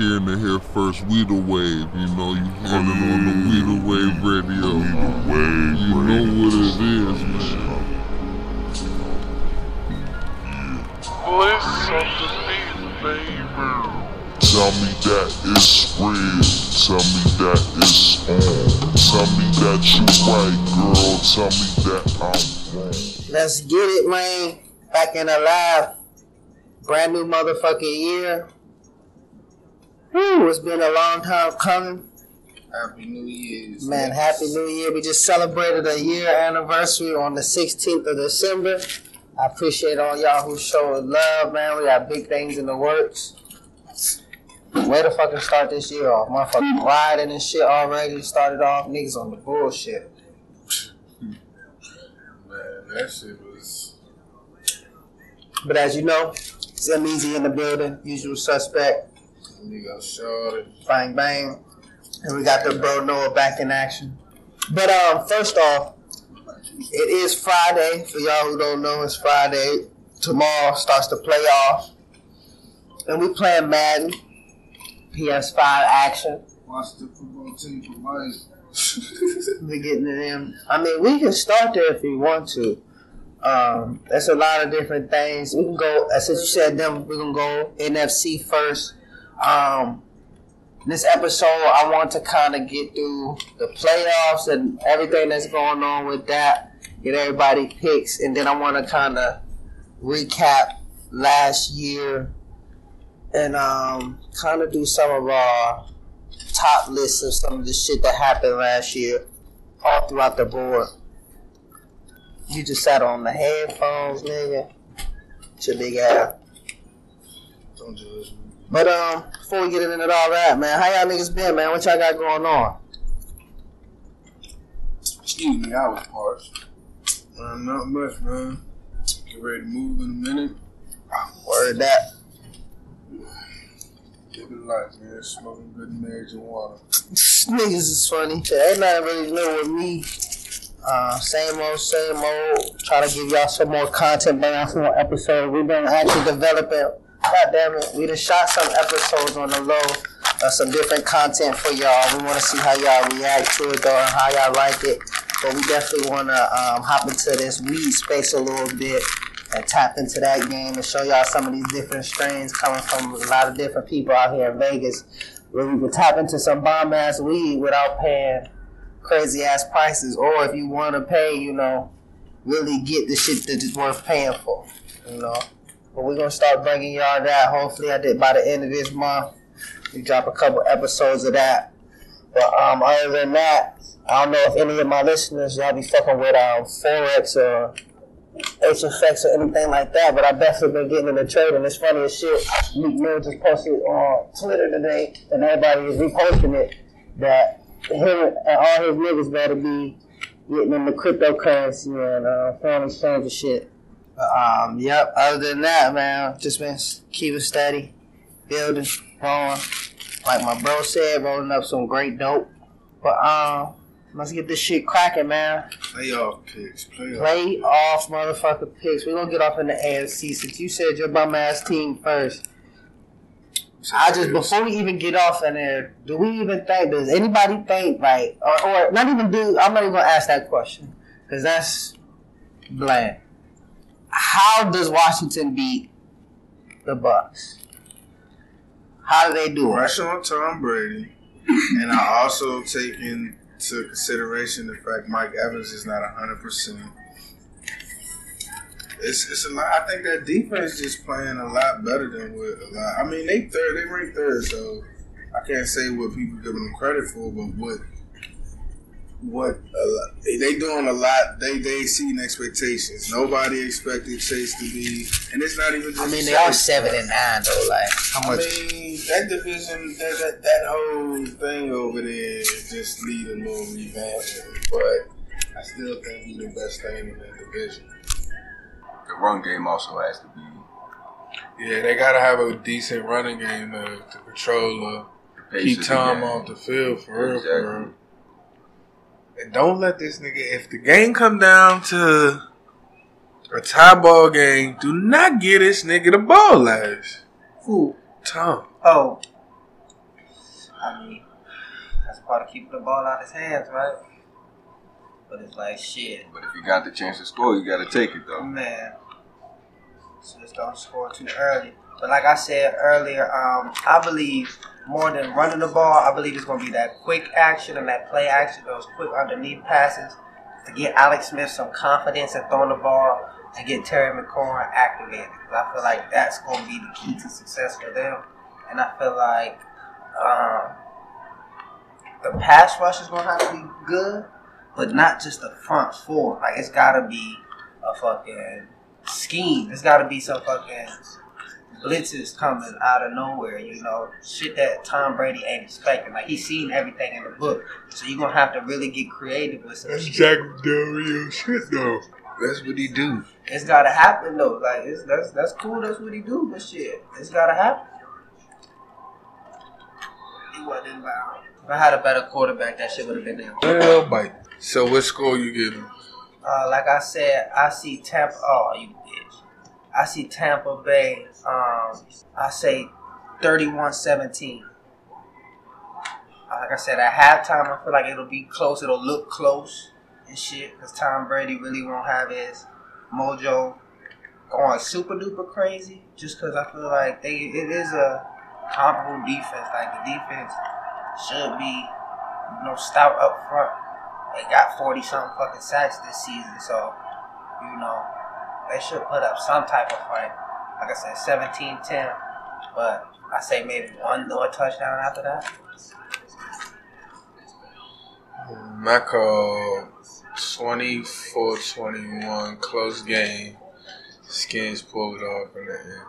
hearing it here first. We the wave, you know, you hearing it on the We the Wave radio. Wave You know what it is, man. Bliss of the beat, baby. Tell me that it's real. Tell me that it's on. Tell me that you right, girl. Tell me that I'm wrong. Let's get it, man. Back in the lab. Brand new motherfucking year. Whew, it's been a long time coming. Happy New Year's. Man, Happy New Year. We just celebrated a year anniversary on the 16th of December. I appreciate all y'all who showed love, man. We got big things in the works. Way to fucking start this year off. Motherfucking riding and shit already started off. Niggas on the bullshit. Man, that shit was. But as you know, it's easy in the building. Usual suspect. Nigga shorty. Bang bang. And we got the bro Noah back in action. But um, first off, it is Friday. For y'all who don't know, it's Friday. Tomorrow starts the playoff. And we playing Madden. PS5 action. Watch the football team for life. We getting it in. I mean, we can start there if we want to. Um, there's a lot of different things. We can go, as you said, them, we're going to go NFC first. Um, this episode, I want to kind of get through the playoffs and everything that's going on with that, get everybody picks, and then I want to kind of recap last year and um, kind of do some of our top lists of some of the shit that happened last year all throughout the board. You just sat on the headphones, nigga. It's your big ass. Don't judge me. But um, before we get into all that, man, how y'all niggas been, man? What y'all got going on? Excuse me, I was parched. Uh, not much, man. Get ready to move in a minute. Word that. Give it life, man. Smoking good marriage and water. Niggas is funny. Ain't nothing really new with me. Uh, same old, same old. Try to give y'all some more content, bring out some more episodes. We've been actually developing. God damn it, we done shot some episodes on the low. Uh, some different content for y'all. We want to see how y'all react to it though, and how y'all like it. But we definitely want to um, hop into this weed space a little bit and tap into that game and show y'all some of these different strains coming from a lot of different people out here in Vegas, where we can tap into some bomb ass weed without paying crazy ass prices, or if you want to pay, you know, really get the shit that is worth paying for, you know. But we're gonna start bringing y'all that. Hopefully, I did by the end of this month. We drop a couple episodes of that. But um, other than that, I don't know if any of my listeners y'all be fucking with um forex or HFX or anything like that. But I definitely been getting in the trade, it's funny as shit. Meek Mill just posted on Twitter today, and everybody is reposting it that him and all his niggas better be getting in the cryptocurrency and uh, foreign exchange and shit. But, um, yep. Other than that, man, just been keeping steady, building, growing. Like my bro said, rolling up some great dope. But um, let's get this shit cracking, man. Playoff picks. Playoff. Play off motherfucker picks. We're gonna get off in the AFC since you said your bum ass team first. So I just before we even get off in there, do we even think? Does anybody think like, or, or not even do? I'm not even gonna ask that question because that's bland. How does Washington beat the Bucks? How do they do it? Pressure on Tom Brady, and I also take into consideration the fact Mike Evans is not hundred percent. It's it's a lot. I think that defense just playing a lot better than what a lot. I mean, they third, they ranked third, so I can't say what people give them credit for, but what what a lot, they doing a lot. They they exceeding expectations. Nobody expected Chase to be, and it's not even. Just I mean, they Chase. are seven and nine though. Like how I much? mean, that division, that, that that whole thing over there just need a little revamping. But I still think he's the best thing in that division. The run game also has to be Yeah, they gotta have a decent running game to, to control, uh, keep time the off the field for real, Exactly. for real. And don't let this nigga. If the game come down to a tie ball game, do not get this nigga the ball last. Who? Tom. Oh, I mean, that's part of keeping the ball out of his hands, right? But it's like shit, But if you got the chance to score, you got to take it though. man. So just don't score too early. But like I said earlier, um, I believe more than running the ball, I believe it's gonna be that quick action and that play action, those quick underneath passes to get Alex Smith some confidence in throwing the ball to get Terry McLaurin activated. I feel like that's gonna be the key to success for them. And I feel like um, the pass rush is gonna have to be good, but not just the front four. Like it's gotta be a fucking scheme. It's gotta be some fucking blitzes coming out of nowhere, you know, shit that Tom Brady ain't expecting. Like he's seen everything in the book, so you're gonna have to really get creative with some shit. Jack Del Rio shit though. That's what he do. It's gotta happen though. Like it's that's that's cool. That's what he do. But shit, it's gotta happen. He wasn't inbound. If I had a better quarterback, that shit would have been there. Well, bite. So what score you giving? Uh, like I said, I see Tampa. Oh, you bitch. I see Tampa Bay. Um, I say 31-17. Uh, Like I said, at halftime, I feel like it'll be close. It'll look close and shit. Because Tom Brady really won't have his mojo going super duper crazy. Just because I feel like they it is a comparable defense. Like the defense should be, you know, stout up front. They got 40 something fucking sacks this season, so, you know, they should put up some type of fight. Like I said, 17 10, but I say maybe one more touchdown after that. My call 24-21, close game. Skins pulled it off in the end.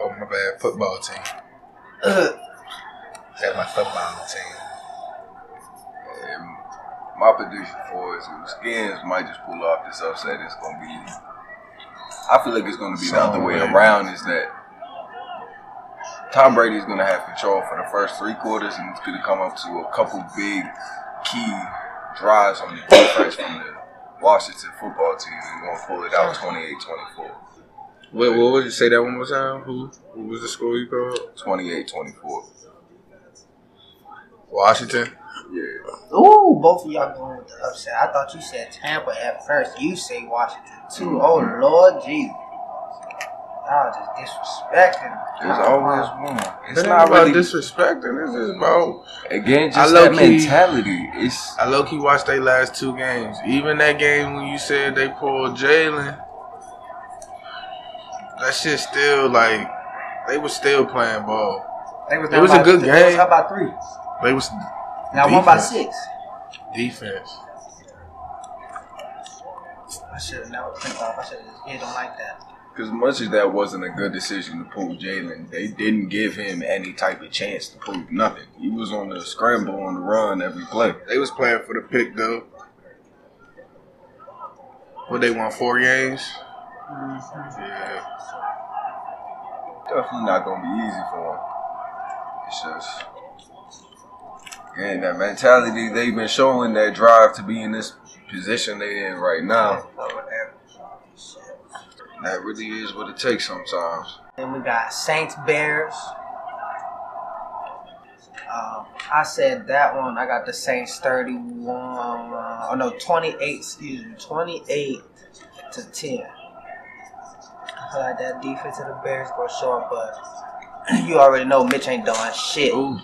Oh my bad, football team. That's my football team. And my prediction for is the Skins might just pull off this upset. It's gonna be. I feel like it's gonna be the other way around. Is that Tom Brady is gonna have control for the first three quarters, and it's gonna come up to a couple big key drives on the defense from the Washington football team, and gonna pull it out 28-24. Wait, what would you say that one more time? Who? Who was the score you called? 28-24. Washington. Yeah. Ooh, both of y'all going with the upset. I thought you said Tampa at first. You say Washington too. Mm-hmm. Oh Lord Jesus. Y'all just disrespecting. There's always one. It's It's not about really disrespecting. This is about. again I just low that key- mentality. It's I low key watched their last two games. Even that game when you said they pulled Jalen, that shit still like they were still playing ball. They was It was a down by- good they was game. up by three. They was Now one by six. defense. I should have never clicked off. I should have just hit them like that. Because much as that wasn't a good decision to pull Jalen, they didn't give him any type of chance to prove nothing. He was on the scramble on the run every play. They was playing for the pick though. What they won four games? Mm-hmm. Yeah. Definitely not going to be easy for him. It's just, again, that mentality they've been showing, that drive to be in this position they in right now, that really is what it takes sometimes. Then we got Saints Bears. Um, I said that one. I got the Saints 31. Uh, oh no, 28. Excuse me, 28 to 10. I feel like that defense of the Bears gonna show up, but you already know Mitch ain't doing shit. Ooh.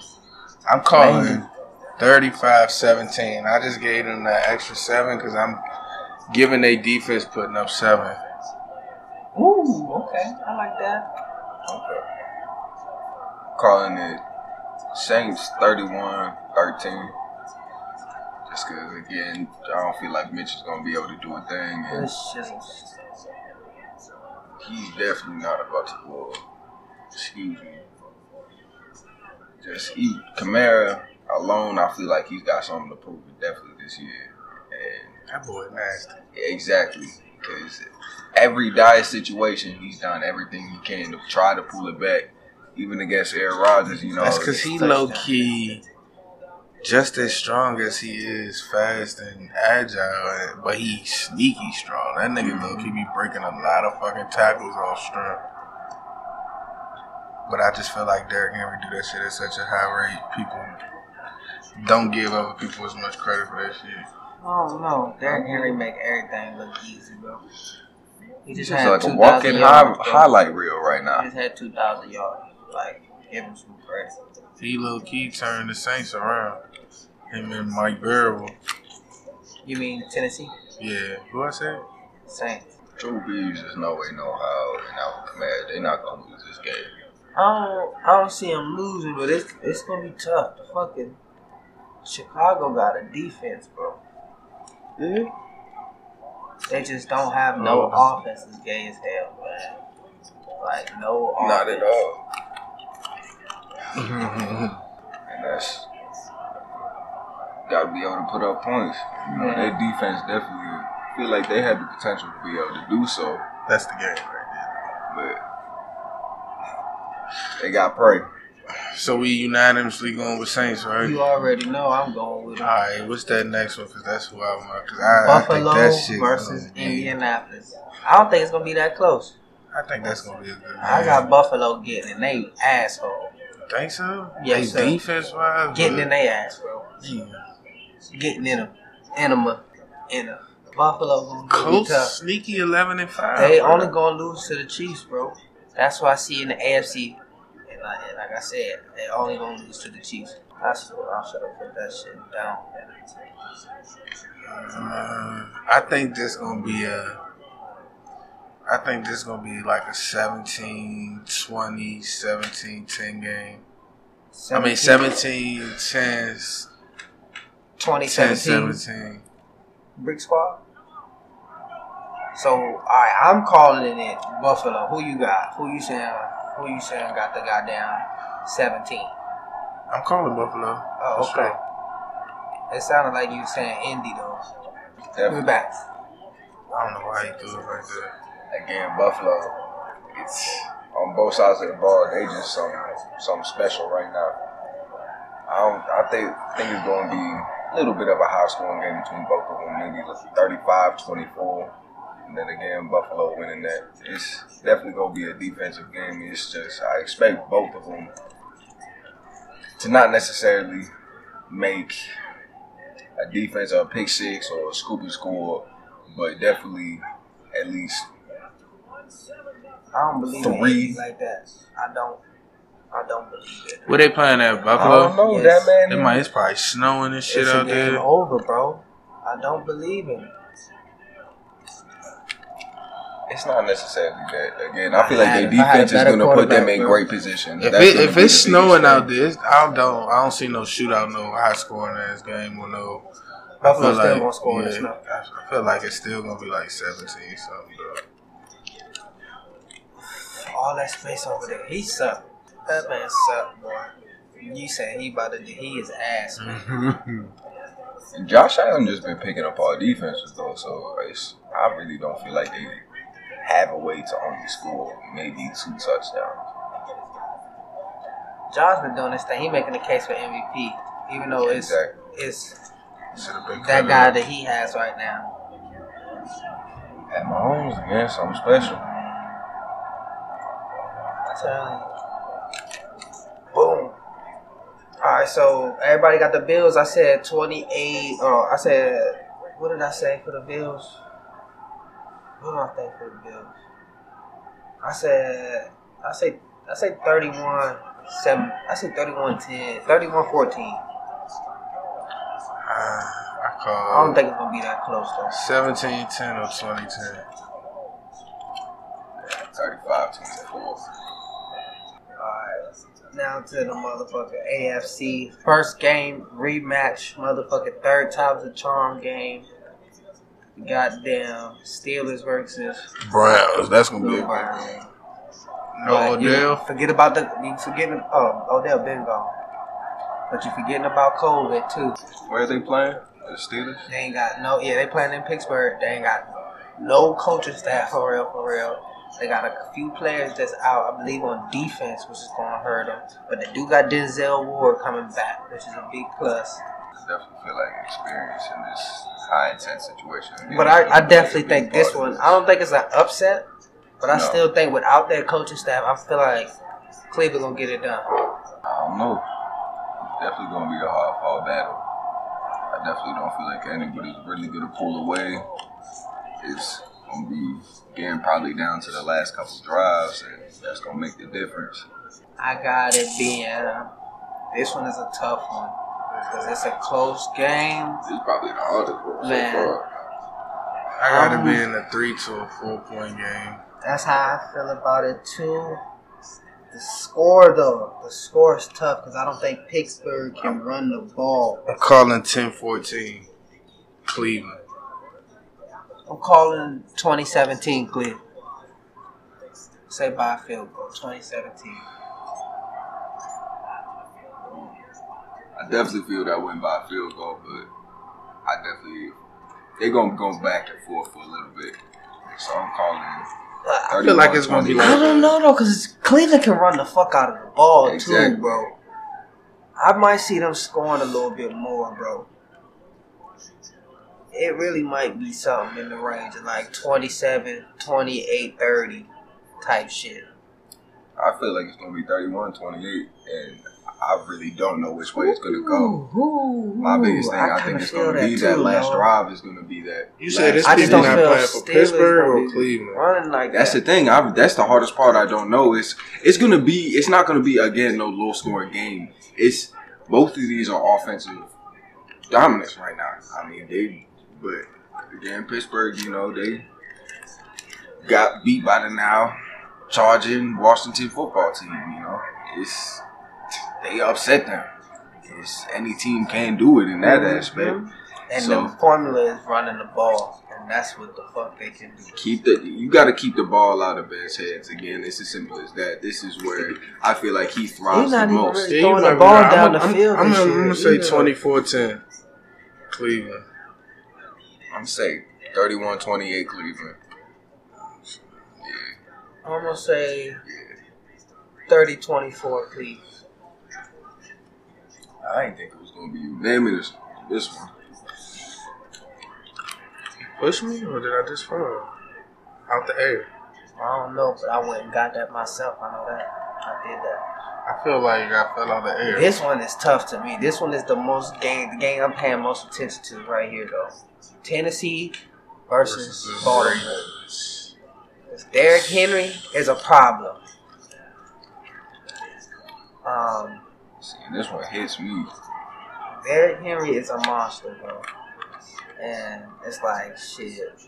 I'm calling 35-17. I just gave them that extra seven because I'm giving they defense putting up seven. Ooh, okay, I like that. Okay. Calling it Saints 31 13. Just because, again, I don't feel like Mitch is going to be able to do a thing. And he's definitely not about to blow. Excuse me. Just eat. Kamara alone, I feel like he's got something to prove definitely this year. And That boy nasty. exactly because every dire situation, he's done everything he can to try to pull it back. Even against Aaron Rodgers, you know. That's because he low key just as strong as he is fast and agile, but he sneaky strong. That nigga mm-hmm. low key be breaking a lot of fucking tackles off strength. But I just feel like Derrick Henry do that shit at such a high rate. People don't give other people as much credit for that shit. Oh no, Derrick Henry make everything look easy, bro. He just It's had like a walking high, yards, bro. highlight reel right He now. just had two thousand yards. Like, give him some credit. He low key turned the Saints around. Him and Mike Barrow. You mean Tennessee Yeah. Who I said? Saints? Drew Brees, there's no way, no how, and out command. They're not gonna lose this game. I don't, I don't see him losing, but it's it's gonna be tough. The fucking Chicago got a defense, bro. Mm-hmm. They just don't have no Oh. offense. It's gay as hell, man. Like no offense. Not at all. Mm-hmm. and that's got to be able to put up points. You know, Yeah. their defense definitely feel like they had the potential to be able to do so, That's the game right there. but they got prey. So we unanimously going with Saints, right? You already know I'm going with All them. right, what's that next one? Because that's who I'm. Because I, I think Buffalo that versus Indianapolis. I don't think it's gonna be that close. I think that's gonna be a good. Game. I got Buffalo getting in they asshole. Think so? Yes, they sir. defense wise, Getting in their ass, bro. Yeah. Getting in them. In them. In them. Buffalo Colts sneaky eleven and five. They bro. only gonna lose to the Chiefs, bro. That's what I see in the AFC. And like, and like I said, they only gonna lose to the Chiefs. I should have put that shit down. Uh, I think this gonna be a. I think this gonna be like a 17, 20, 17, 10 game. I mean 17, 10, 10 2017 17. Brick Squad. So, alright, I'm calling it Buffalo. Who you got? Who you saying? Who you saying got the goddamn 17? I'm calling Buffalo. Oh, okay. sure. It sounded like you were saying Indy though. We're Definitely. back. I don't know why he threw it right there. Again, Buffalo, it's on both sides of the ball. They just some something special right now. I don't. I think think it's going to be a little bit of a high scoring game between both of them. Maybe like 35-24. And then again, Buffalo winning that. It's definitely going to be a defensive game. It's just I expect both of them to not necessarily make a defense or a pick six or a scoopy score, but definitely at least I don't believe Three. like that. I don't. I don't believe it. Where they playing at Buffalo? I don't know Yes. that man. It might. It's probably snowing and shit it's out a game there. over, bro. I don't believe in it. It's not necessarily that. Again, I feel like their If I had a defense is going to put them in bro. great position. If it, if it's snowing out there, I don't I don't see no shootout, no high scoring ass game or no. I feel like gonna score in the yeah, snow. I I feel like it's still gonna be like seventeen something. Though. All that space over there, he sucked. That man sucked, boy. You said he about to he is ass, man. And Josh Allen just been picking up all defenses though, so it's, I really don't feel like they have a way to only score maybe two touchdowns. Josh been doing this thing. He making the case for MVP, even though it's Exactly. it's Should have been that guy that he has right now. At my Mahomes again, something special. I tell you. Boom. All right, so everybody got the Bills. I said twenty-eight. Oh, I said what did I say for the Bills? What did I think for the Bills? I said I say I say thirty-one seven. I say 31-10, 31-14. Uh, I I don't think it's gonna be that close though. 17 10 or 20 10. 35-24. Alright, now to the motherfucking AFC. First game, rematch, motherfucking third time's a charm game. Goddamn Steelers versus Browns. That's gonna be a good Browns. game. No But you Odell. Forget about the you forgetting oh Odell been gone. But you forgetting about COVID too. Where are they playing? The Steelers? They ain't got no yeah, they playing in Pittsburgh. They ain't got no coaching staff for real, for real. They got a few players that's out, I believe, on defense, which is gonna hurt them. But they do got Denzel Ward coming back, which is a big plus. Definitely feel like experience in this high intense situation. But I, I definitely think this one. I don't think it's an upset, but I still think without that coaching staff, I feel like Cleveland gonna get it done? I don't know. It's definitely gonna be a hard fought battle. I definitely don't feel like anybody's really gonna pull away. It's gonna be getting probably down to the last couple drives, and that's gonna make the difference. I got it being. Uh, this one is a tough one because it's a close game. It's probably the hardest one so Man. far. I got to Um, be in a three to a four point game. That's how I feel about it too. The score though, the score is tough because I don't think Pittsburgh can run the ball. I'm calling 10-14 Cleveland. I'm calling 2017 Cleveland. Say by a field goal, 2017. I definitely feel that win by a field goal, but I definitely they're gonna go back and forth for a little bit. So I'm calling. I I feel like it's gonna be like I don't know though, because Cleveland can run the fuck out of the ball Exactly. too, bro. I might see them scoring a little bit more, bro. It really might be something in the range of like 27, 28, 30 type shit. I feel like it's gonna be 31-28, and I really don't know which way it's gonna go. Ooh, ooh, My biggest thing, I, kinda think it's gonna be that too, last dog. drive is gonna be that. You said this last I just people don't not feel playing for Pittsburgh or Cleveland. Running like That's the thing. I, that's the hardest part. I don't know. It's it's gonna be. It's not gonna be again no low scoring game. It's both of these are offensive dominance right now. I mean they, but again Pittsburgh, you know they got beat by the now charging Washington football team. You know it's they upset them. It's, any team can do it in that mm-hmm. aspect. Mm-hmm. And So- the formula is running the ball, and that's what the fuck they can do. keep the you got to keep the ball out of Ben's heads again. It's as simple as that. This is where I feel like he thrives He's not the most. really- Throwing you the ball right. down I'm, the I'm- field I'm, I'm, gonna say either. 24-10 Cleveland. I'm saying 31-28 Cleveland. I'm gonna say 30-24 Cleveland. I didn't think it was gonna be unanimous this this one. Push me or did I just fall out the air? I don't know, but I went and got that myself. I know that. I did that. I feel like I fell out of the air. This one is tough to me. This one is the most game. The game I'm paying most attention to right here, though. Tennessee versus, Versus Baltimore. Derrick Henry is a problem. Um, See, this one hits me. Derrick Henry is a monster, bro. And it's like shit.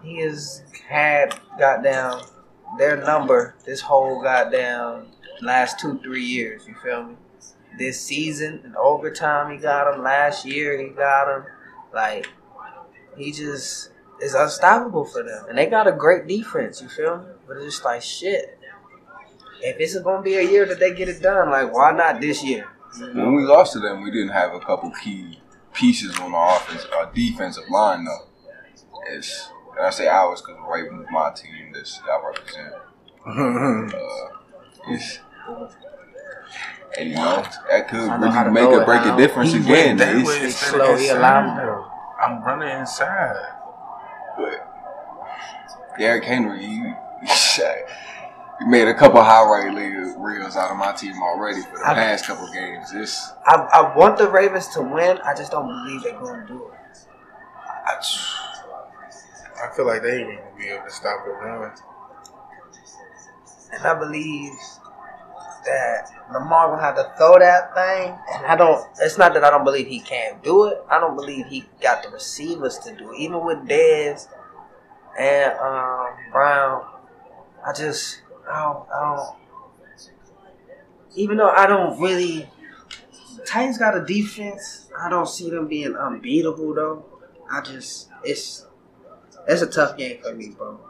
He has had goddamn their number this whole goddamn last two, three years, you feel me? This season in overtime he got him. Last year he got him. Like he just is unstoppable for them. And they got a great defense, you feel me? But it's just like shit. If it's gonna be a year that they get it done, like why not this year? When we lost to them, we didn't have a couple key pieces on our offense, our defensive line though. It's and I say ours because Raven was my team that I represent. Uh, it's, and you know that could I know how to really make throw or break a difference He again. went that It's- way He's instead slow, he allowed- though. I'm running inside. But Derrick Henry, he, he made a couple highlight reel- reels out of my team already for the I- past couple games. It's I, I want the Ravens to win. I just don't believe they're gonna do it. I, I feel like they ain't gonna be able to stop the run. And I believe that Lamar gonna have to throw that thing. And I don't. It's not that I don't believe he can't do it. I don't believe he got the receivers to do it. Even with Dez and um, Brown, I just I don't, I don't. Even though I don't really, Titans got a defense. I don't see them being unbeatable though. I just it's it's a tough game for me, bro.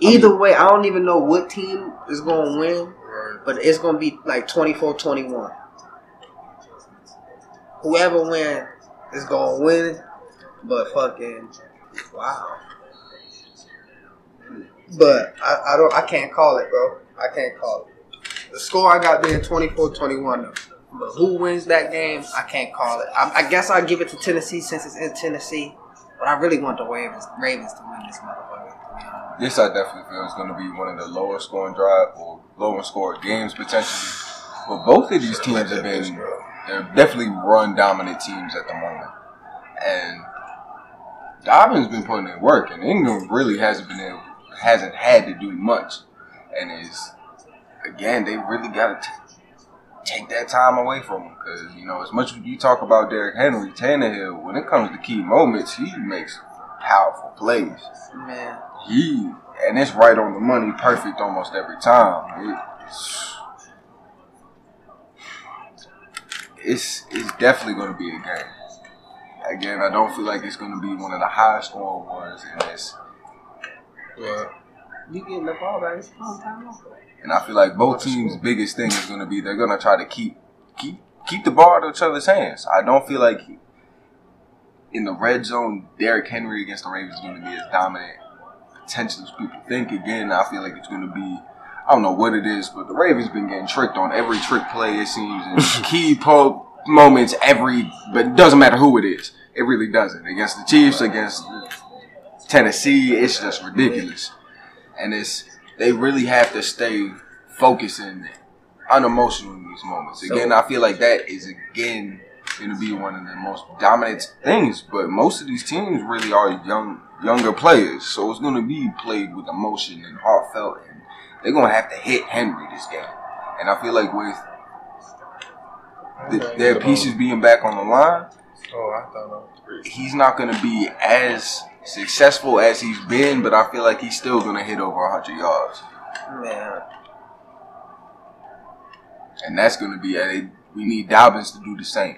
Either way, I don't even know what team is going to win, but it's going to be like 24-21. Whoever wins is going to win, but fucking wow. But I, I don't I can't call it, bro. I can't call it. The score I got there 24-21 though. But who wins that game, I can't call it. I, I guess I'll give it to Tennessee since it's in Tennessee. But I really want the Ravens, Ravens to win this motherfucker. This I definitely feel is going to be one of the lower scoring drive or lower scoring games potentially. But both of these teams have been they're definitely run dominant teams at the moment, and Dobbins been putting in work, and Ingram really hasn't been able, hasn't had to do much, and is again they really got to take that time away from him because you know as much as you talk about Derrick Henry, Tannehill, when it comes to key moments, he makes powerful plays. Man, He and it's right on the money, perfect almost every time. It- it's it's definitely going to be a game. Again, I don't feel like it's going to be one of the highest scoring ones in this. But you getting the ball back? It's long time off. And I feel like both teams' biggest thing is going to be they're going to try to keep keep keep the ball out of each other's hands. I don't feel like in the red zone, Derrick Henry against the Ravens is going to be as dominant potential as people think. Again, I feel like it's going to be. I don't know what it is, but the Ravens been getting tricked on every trick play it seems, and key po- moments every. But it doesn't matter who it is. It really doesn't. Against the Chiefs, against Tennessee, it's just ridiculous, and it's they really have to stay focused and unemotional in these moments. Again, I feel like that is again going to be one of the most dominant things. But most of these teams really are young, younger players, so it's going to be played with emotion and heartfelt, and they're going to have to hit Henry this game. And I feel like with th- their pieces being back on the line, oh, I thought I was he's not going to be as successful as he's been, but I feel like he's still going to hit over 100 yards. Man, And that's going to be, a, we need Dobbins to do the same.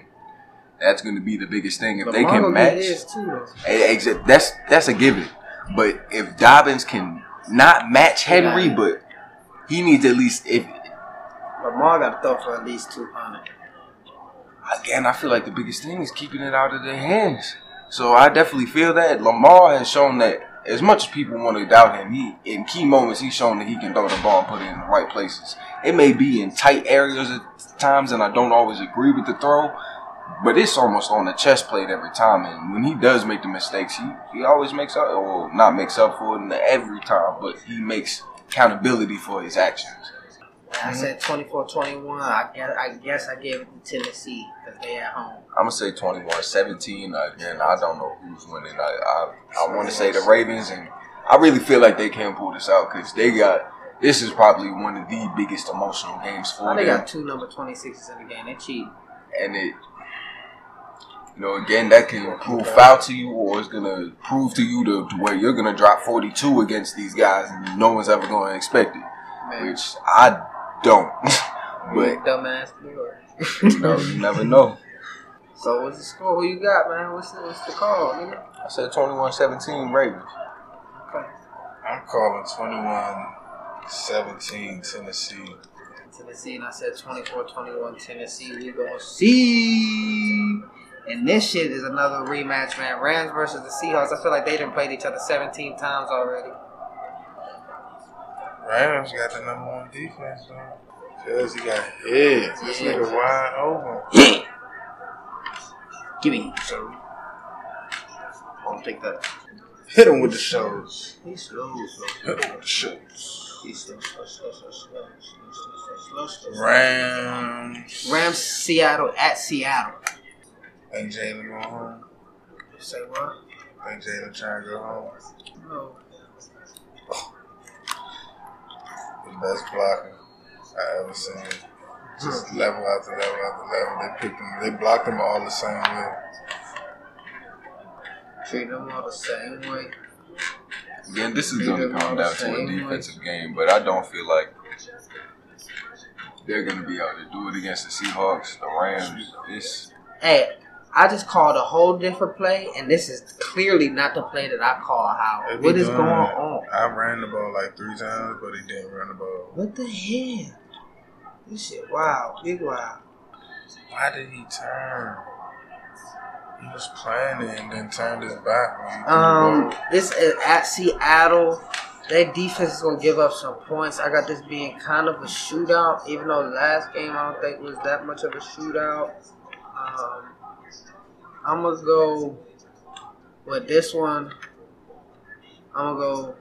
That's going to be the biggest thing. If they can match, too. Eh, that's that's a given. But if Dobbins can not match Henry, Yeah. but he needs at least if Lamar got to throw for at least two hundred. again, I feel like the biggest thing is keeping it out of their hands. So I definitely feel that Lamar has shown that as much as people want to doubt him, he in key moments he's shown that he can throw the ball and put it in the right places. It may be in tight areas at times, and I don't always agree with the throw, but it's almost on the chest plate every time. And when he does make the mistakes, he, he always makes up, or not makes up for it every time, but he makes accountability for his actions. I mm-hmm. said 24-21. I guess I guess I gave it to Tennessee because they at home. I'm gonna say 21-17. Again, I don't know who's winning. I I, I want to say the Ravens, and I really feel like they can pull this out because they got. This is probably one of the biggest emotional games for them. they got two number 26s in the game. They cheat. and it. You know, again, that can prove foul to you, or it's gonna prove to you to, to where you're gonna drop 42 against these guys, and no one's ever gonna expect it, Man, which I don't. but dumbass boy. you know, you never know. So what's the score? Who you got, man? What's the, what's the call, nigga? I said 21-17 Ravens. Okay. I'm calling 21 17 Tennessee. Tennessee, and I said 24-21 Tennessee. We gonna see. And this shit is another rematch, man. Rams versus the Seahawks. I feel like they done played each other 17 times already. Rams got the number one defense, though. Cause he got hit. This nigga wide open. Give me so. I'll take that. Hit him with the shows. He's slow, slow. Hit him with the shows. He's slow, slow, slow, slow, slow, slow, slow, slow. Rams. Rams, Seattle at Seattle. Think Jalen going home? Say what? Think Jalen trying to go home? No. The best blocker I ever seen. Just level after level after level. They picked them. They blocked them all the same way. Treat them all the same way. Again, this is going to come down to a defensive game, but I don't feel like they're going to be able to do it against the Seahawks, the Rams. It's Hey, I just called a whole different play, and this is clearly not the play that I call how. What is going that. on? I ran the ball like three times, but he didn't run the ball. What the hell? This shit, wow, big wow. Why did he turn? He was playing it and then turned his back when he threw the Um, this is at Seattle. Their defense is gonna give up some points. I got this being kind of a shootout, even though last game I don't think was that much of a shootout. Um, I'm gonna go with this one. I'm gonna go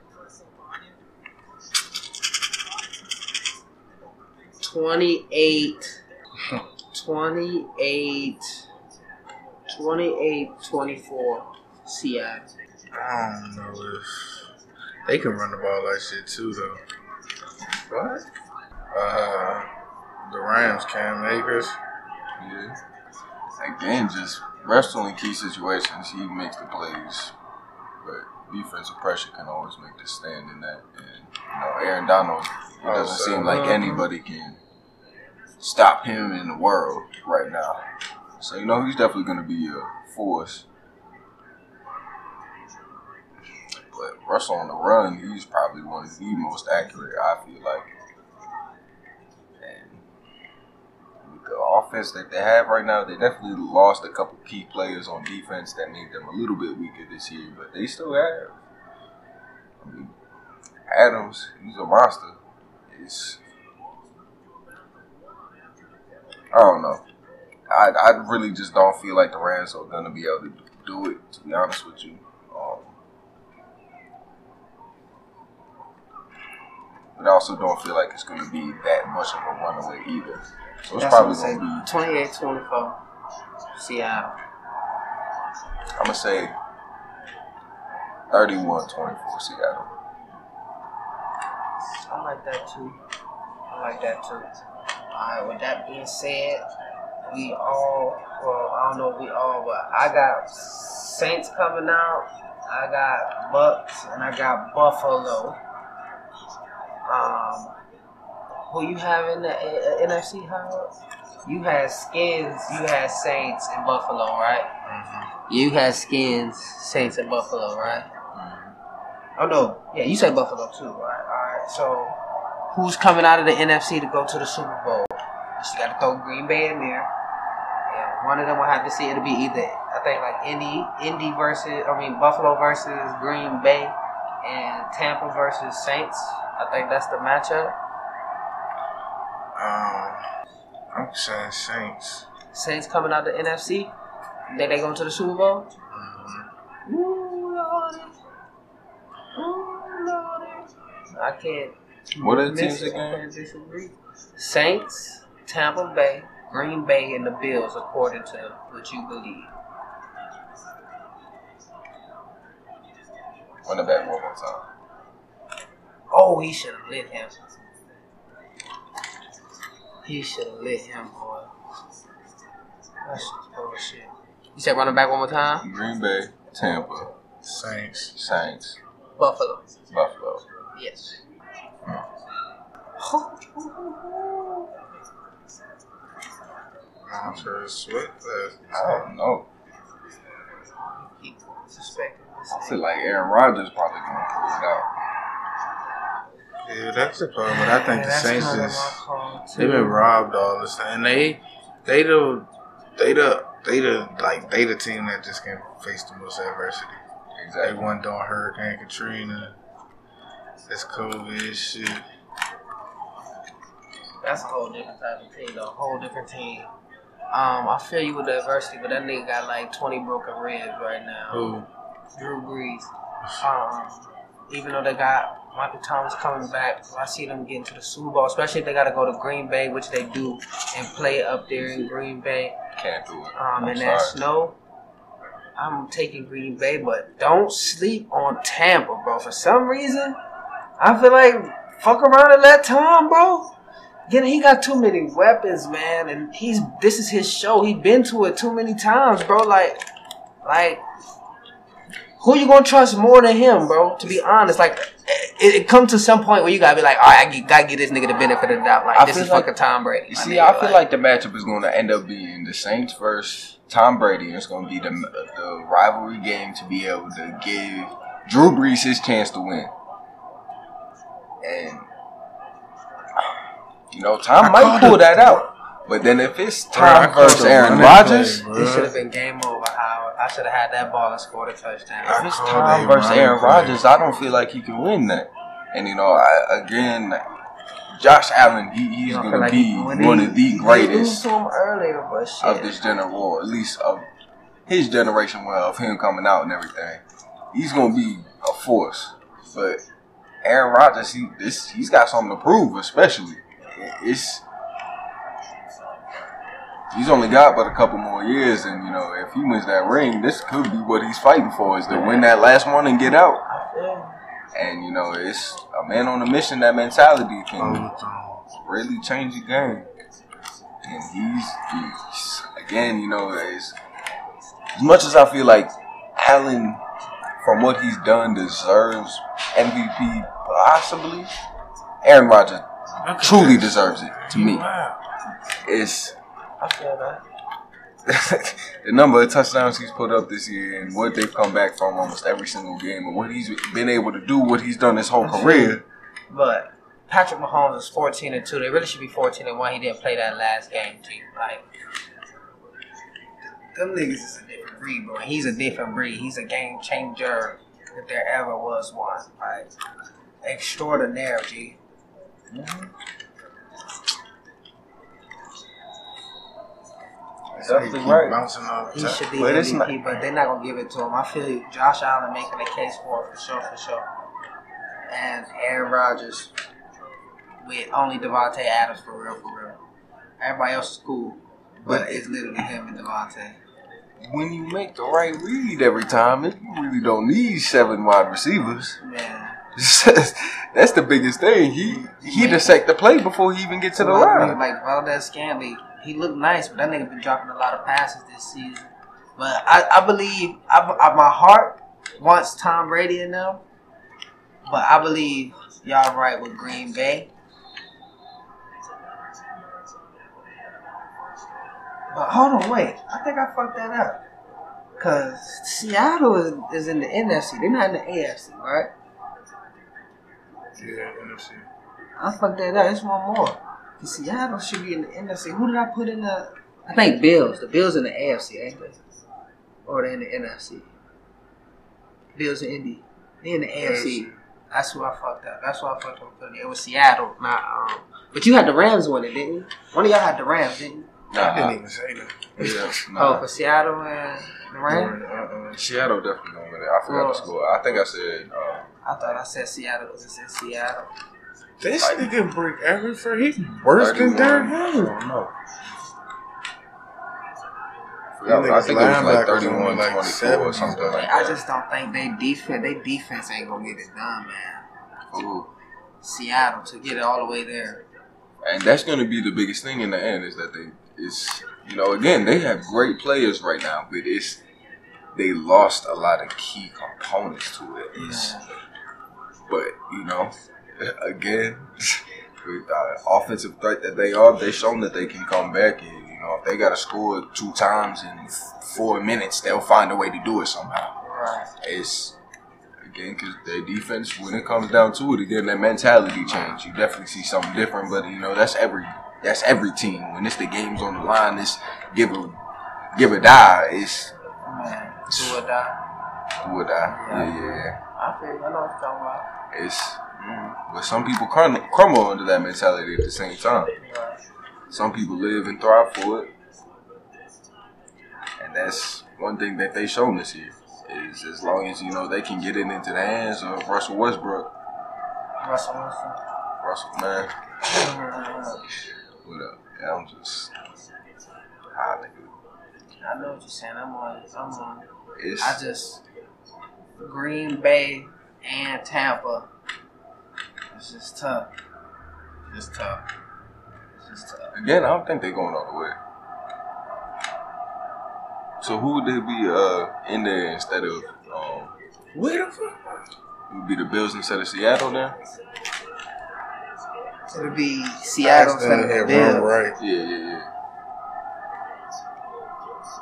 28, 28, 28, 24 CI. I don't know if they can run the ball like shit too, though. What? Uh, the Rams, Cam Akers. Yeah. That game just wrestling key situations, he makes the plays. But defensive pressure can always make the stand in that. And you know, Aaron Donald, it Oh, doesn't so- seem like uh-huh. anybody can stop him in the world right now. So you know, he's definitely going to be a force. But Russell on the run, he's probably one of the most accurate. I feel like. And with the offense that they have right now, they definitely lost a couple key players on defense that made them a little bit weaker this year, but they still have. I mean, Adams, he's a monster. It's, I don't know. I, I really just don't feel like the Rams are going to be able to do it, to be honest with you. Um, but I also don't feel like it's going to be that much of a runaway either. So it's That's probably what I'm going to saying. be 28, 24, Seattle. I'm gonna say 31-24 Seattle. I like that too. I like that too. Alright, with that being said, we all, well, I don't know if we all, but I got Saints coming out, I got Bucks, and I got Buffalo. Um, who you have in the uh, NFC, Howard? You had Skins, you had Saints, and Buffalo, right? You had Skins, Saints, and Buffalo, right? Oh no, yeah, you said Buffalo too, right? All right. So, who's coming out of the NFC to go to the Super Bowl? You got to throw Green Bay in there. Yeah, one of them will have to see. It'll be either I think like Indy, Indy versus I mean Buffalo versus Green Bay, and Tampa versus Saints. I think that's the matchup. Um, I'm saying Saints. Saints coming out the NFC. Then they going to the Super Bowl. Mhm. Ooh, Lordy. Ooh, Lordy. I can't. What are the teams. Again? disagree. Saints, Tampa Bay, Green Bay, and the Bills, according to what you believe. Run it back one more time. Oh, he should have lit him. He should have lit him, boy. That's just bullshit. You said running back one more time? Green Bay, Tampa, Saints. Saints, Buffalo. Buffalo. Yes. Hmm. Montreal Swift. I don't know. Keep suspecting. I feel like Aaron Rodgers probably gonna pull it out. Yeah, that's the problem. But I think Yeah, the Saints kinda is. my call, too. They've been robbed all this time. And they, they the, they the, they the, like they the team that just can face the most adversity. They Exactly. won during Hurricane Katrina. That's COVID shit. That's a whole different type of team, though. A whole different team. Um, I feel you with the adversity, but that nigga got like 20 broken ribs right now. Who? Drew Brees. Um, even though they got Michael Thomas coming back, I see them getting to the Super Bowl, especially if they got to go to Green Bay, which they do, and play up there in Green Bay. Can't do it. Um, I'm in that snow. I'm taking Green Bay, but don't sleep on Tampa, bro. For some reason, I feel like fuck around and let Tom, bro. Again, he got too many weapons, man, and he's this is his show. He been to it too many times, bro. Like, like, who you gonna trust more than him, bro? To be honest, like, it, it comes to some point where you gotta be like, all right, I get- gotta give this nigga the benefit of the doubt. Like, I this is like- fucking Tom Brady. You see, nigga, I feel like the matchup is going to end up being the Saints versus Tom Brady. It's going to be the the rivalry game to be able to give Drew Brees his chance to win. And you know, Tom I might pull it. that out. But then if it's Tom called versus Aaron Rodgers, play, This should have been game over, Howard. I should have had that ball and scored a touchdown. if it's Tom a versus Aaron play. Rodgers, I don't feel like he can win that. And you know, I, again, Josh Allen, he, he's going feel to be one of the greatest. to him earlier, but shit. of this generation, or at least of his generation, well, of him coming out and everything, he's gonna be a force. But Aaron Rodgers, he this he's got something to prove, especially. It's he's only got but a couple more years, and you know, if he wins that ring, this could be what he's fighting for: is to win that last one and get out. And you know, it's a man on a mission. That mentality can really change the game. And he's, he's again, you know, as, as much as I feel like Allen, from what he's done, deserves MVP, possibly. Aaron Rodgers truly deserves it to me. It's I feel that. the number of touchdowns he's put up this year and what they've come back from almost every single game and what he's been able to do, what he's done his whole mm-hmm. career. But Patrick Mahomes is 14 and 2. They really should be 14 and 1. He didn't play that last game, G. Like, them niggas is a different breed, bro. He's a different breed. He's a game changer if there ever was one. Like, extraordinary, G. Definitely Keep right. Bouncing off. He top. should be But it's MVP, but they're not gonna give it to him. I feel you. Josh Allen making a case for it for sure, for sure. And Aaron Rodgers with only Davante Adams for real, for real. Everybody else is cool, but But- it's literally him and Devontae. When you make the right read every time, it, you really don't need seven wide receivers. Man, That's the biggest thing. He he dissect the play before he even get to the like, line. like Valdes-Scantling, he looked nice, but that nigga been dropping a lot of passes this season. But I, I believe, I, I, my heart wants Tom Brady in them, but I believe y'all right with Green Bay. But hold on, wait. I think I fucked that up. Cause Seattle is, is in the NFC. They're not in the AFC, right? Yeah, NFC. I fucked that up. It's one more. The Seattle should be in the NFC. Who did I put in the? I think Bills. The Bills in the AFC, ain't they? Or they in the NFC. Bills and Indy. They in the AFC. That's who I fucked up. That's who I fucked up. putting it. It was Seattle, not um. But you had the Rams winning, didn't you? One of y'all had the Rams, didn't you? No, I didn't even say that. yeah, Oh, for Seattle and the Rams. Uh-uh. Seattle definitely gonna win it. I forgot the score. I think I said. Uh, I thought I said Seattle because it said Seattle. This nigga can break every for he worse than 31. Derrick I Henry. don't know. Them I think it was like linebackers 31, like 24 or something though. like I just don't think they defense. They defense ain't gonna get it done, man. Ooh. Seattle to get it all the way there. And that's going to be the biggest thing in the end is that they is you know again they have great players right now, but it's they lost a lot of key components to it. It's, but you know, again, with the offensive threat that they are, they've shown that they can come back. And you know, if they got to score two times in four minutes, they'll find a way to do it somehow. Right. It's again because their defense, when it comes down to it, again that mentality change. You definitely see something different, but you know that's every that's every team. When it's the games on the line, it's give a give a die. It's Man, do or die. do or die. Yeah, yeah, yeah. I feel. I know what you're talking about. It's but some people crumble, crumble under that mentality at the same time. Some people live and thrive for it, and that's one thing that they shown this year. Is as long as you know they can get it into the hands of Russell Westbrook, Russell Wilson. Russell man, I what up? Yeah, I'm just high nigga. know what you're saying. I'm on. I'm on. It's I just Green Bay and Tampa. It's just tough. It's just tough. It's just tough. again. I don't think they're going all the way. So who would they be uh, in there instead of? Um, Where the fuck? would be the Bills instead of Seattle then? It would be Seattle instead of the yeah, Bills. right. Yeah, yeah, yeah.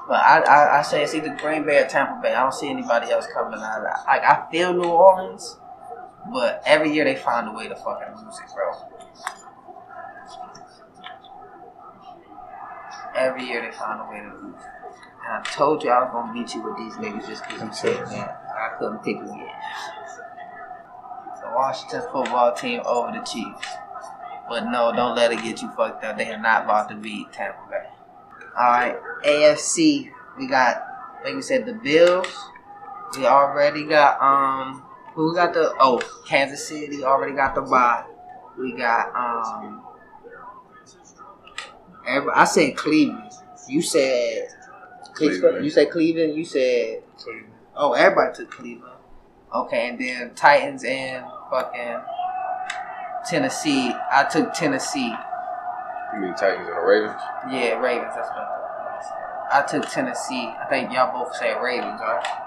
But I, I, I say it's either Green Bay or Tampa Bay. I don't see anybody else coming out of that. Like I feel New Orleans, but every year they find a way to fucking lose it, bro. Every year they find a way to lose. it. And I told you I was gonna beat you with these niggas just because you said man, I couldn't pick them yet. The Washington football team over the Chiefs. But no, don't let it get you fucked up. They are not about to beat Tampa Bay. Alright, AFC, we got, like we said, the Bills. We already got, um, who got the, oh, Kansas City already got the bye. We got, um, I said Cleveland. You said Cleveland. You said Cleveland. You said Cleveland. oh, everybody took Cleveland. Okay, and then Titans and fucking Tennessee. I took Tennessee. You mean Titans and the Ravens? Yeah, Ravens. That's what. I took Tennessee. I think y'all both said Ravens, right?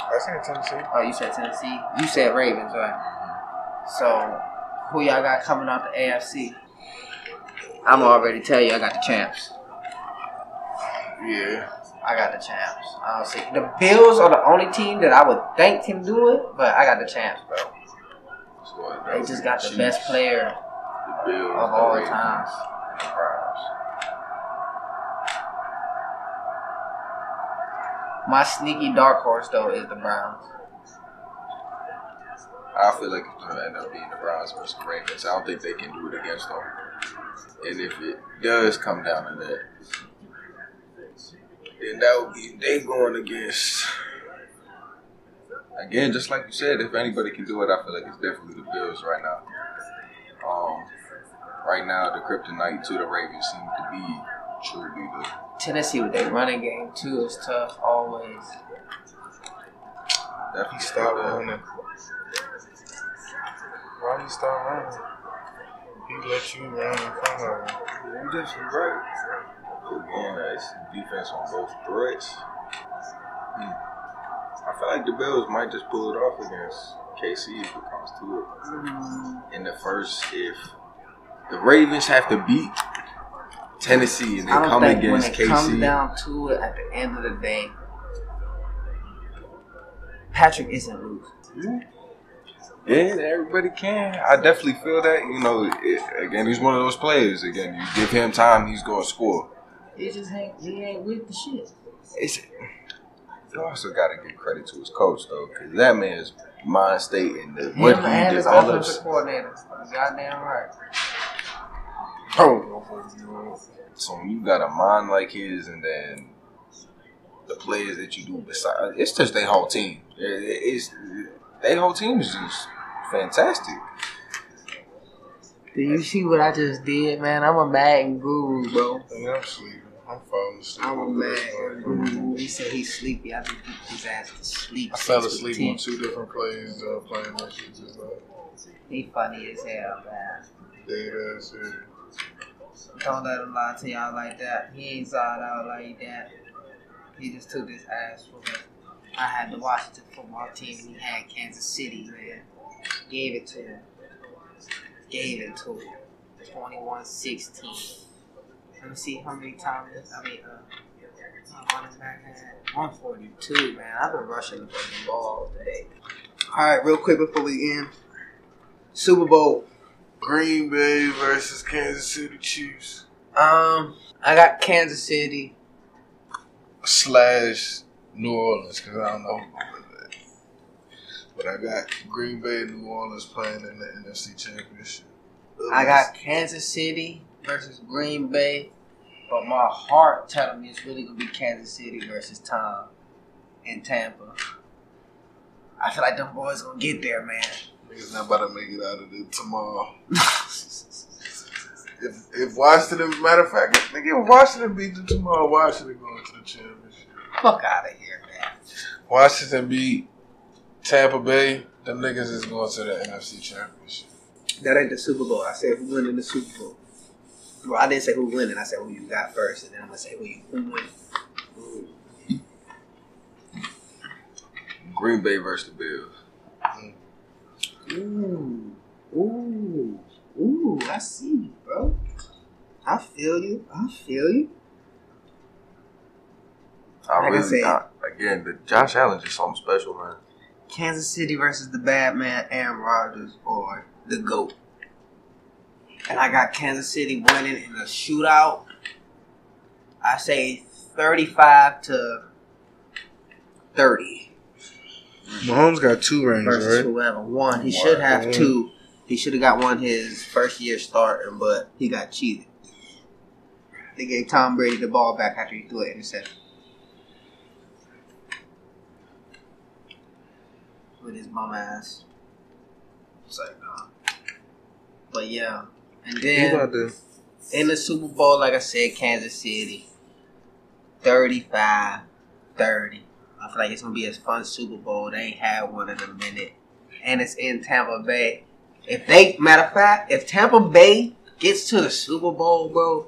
I said Tennessee. Oh, you said Tennessee. You said Ravens, right? So, who y'all got coming out the AFC? I'm already tell you, I got the champs. Yeah. I got the champs. I don't see the Bills are the only team that I would think can do it, but I got the champs, bro. So They just got the Chiefs, best player the Bills, of the all Ravens, time. and the Browns. My sneaky dark horse though is the Browns. I feel like it's gonna end up being the Browns versus the Ravens. I don't think they can do it against them. And if it does come down to that, then that would be they going against. Again, just like you said, if anybody can do it, I feel like it's definitely the Bills right now. Um, right now, the kryptonite to the Ravens seems to be truly the Tennessee with their running game too is tough always. definitely Stop the- running. Why you stop running? He let you run in front of him. You definitely right. Again, uh, it's defense on both threats. Hmm. I feel like the Bills might just pull it off against KC if it comes to it. In the first, if the Ravens have to beat Tennessee and they come think when against it comes down to it, at the end of the day, Patrick isn't losing. yeah, everybody can. I definitely feel that. You know, it, again, he's one of those players. Again, you give him time, he's going to score. He just ain't he ain't with the shit. it's you also got to give credit to his coach though, because that man's mind state and the, what he and his develops. offensive coordinator. Goddamn right. Oh, So when you got a mind like his, and then the players that you do beside, it's just their whole team. It- it- It's their whole team is just fantastic. Do you see what I just did, man? I'm a Madden guru, bro. and I'm sleeping. I'm falling asleep. I'm a Madden guru. He said he's sleepy. I just put his ass to sleep. I fell asleep on two different plays uh, playing that shit just like He funny as hell, man. dead ass serious. Don't let him lie to y'all like that. He ain't side out like that. He just took his ass for me. I had the Washington football team. He had Kansas City, man. Gave it to him. Gave it to him. 21-16. Let me see how many times. I mean, uh, running back had 142, man. I've been rushing the ball today. All right, real quick before we end. Super Bowl. Green Bay versus Kansas City Chiefs Um, I got Kansas City. slash New Orleans because I don't know who gonna win that. But I got Green Bay and New Orleans playing in the NFC Championship. I got Kansas City versus Green Bay, but my heart telling me it's really gonna be Kansas City versus Tom and Tampa. I feel like them boys gonna get there, man. Niggas not about to make it out of it tomorrow. If if Washington, matter of fact, nigga, if Washington beat them tomorrow, Washington going to the championship. Fuck out of here, man. Washington beat Tampa Bay, them niggas is going to the NFC Championship. That ain't the Super Bowl. I said who winning the Super Bowl. Well, I didn't say who winning. I said who you got first, and then I'm gonna say who you who winning. Green Bay versus the Bills. Ooh, ooh, ooh! I see you, bro. I feel you. I feel you. I Like I really, said- I, again, the Josh Allen just something special, man. Kansas City versus the bad man Aaron Rodgers or the GOAT. And I got Kansas City winning in a shootout. I say 35 to 30 Mahomes got two rings, versus whoever one. He should have two. He should have got one his first year starting, but he got cheated. They gave Tom Brady the ball back after he threw an interception. With his bum ass. It's like, nah. But yeah. And then In the Super Bowl, like I said, Kansas City, 35 30. I feel like it's going to be a fun Super Bowl. They ain't had one in a minute. And it's in Tampa Bay. If they, matter of fact, if Tampa Bay gets to the Super Bowl, bro,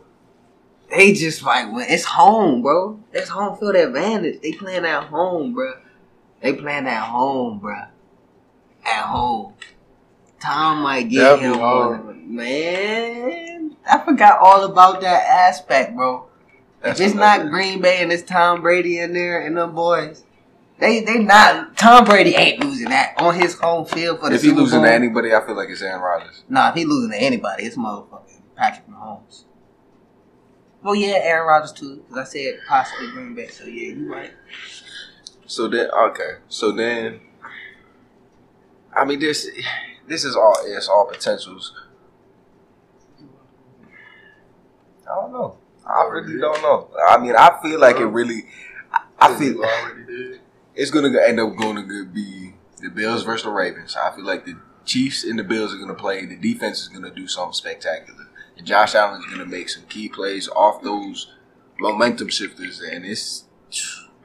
they just like, it's home, bro. It's home field advantage. They playing at home, bro. They playing at home, bro. At home. Tom might get That'd him Man, I forgot all about that aspect, bro. That's if it's not is. Green Bay and it's Tom Brady in there and them boys, they they not. Tom Brady ain't losing that on his home field for the If he Super losing Bowl. to anybody, I feel like it's Aaron Rodgers. Nah, if he losing to anybody, it's motherfucking Patrick Mahomes. Well, yeah, Aaron Rodgers too, because I said possibly Green Bay. So yeah, you right. So then, okay. So then, I mean, this this is all it's all potentials. I don't know. I really don't know. I mean, I feel like it really. I- I feel did. it's gonna end up going to be the Bills versus the Ravens. I feel like the Chiefs and the Bills are gonna play. The defense is gonna do something spectacular, and Josh Allen's gonna make some key plays off those momentum shifters, and it's.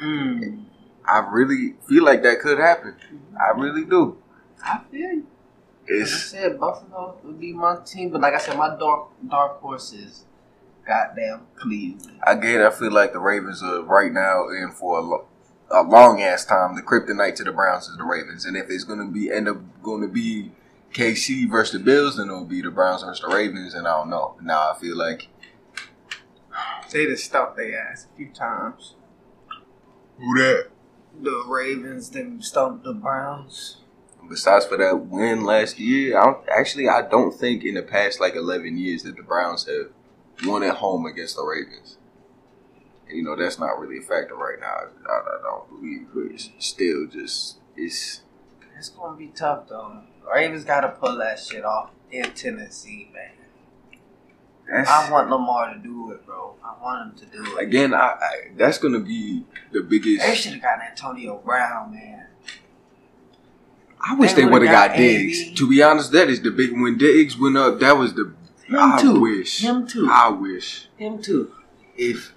Mm. I really feel like that could happen. I really do. I feel you. Like I It's said, Buffalo would be my team, but like I said, my dark dark horse is goddamn Cleveland. again. I feel like the Ravens are right now in for a, lo- a long ass time. The kryptonite to the Browns is the Ravens, and if it's going to be end up going to be KC versus the Bills, then it'll be the Browns versus the Ravens, and I don't know. Now I feel like They just stumped their ass a few times. Who that? The Ravens then stumped the Browns. besides for that win last year, I don't, actually I don't think in the past like eleven years that the Browns have won at home against the Ravens. And, you know that's not really a factor right now. I, I don't believe, but it's still just it's It's gonna be tough though. Ravens gotta pull that shit off in Tennessee, man. that's, I want Lamar to do it, bro. I want him to do it. again. I, I that's gonna be the biggest. They should have got Antonio Brown, man. I wish they they would have got got Diggs. To be honest, that is the big when Diggs went up. That was the Him I too. wish. Him too. I wish Him too. if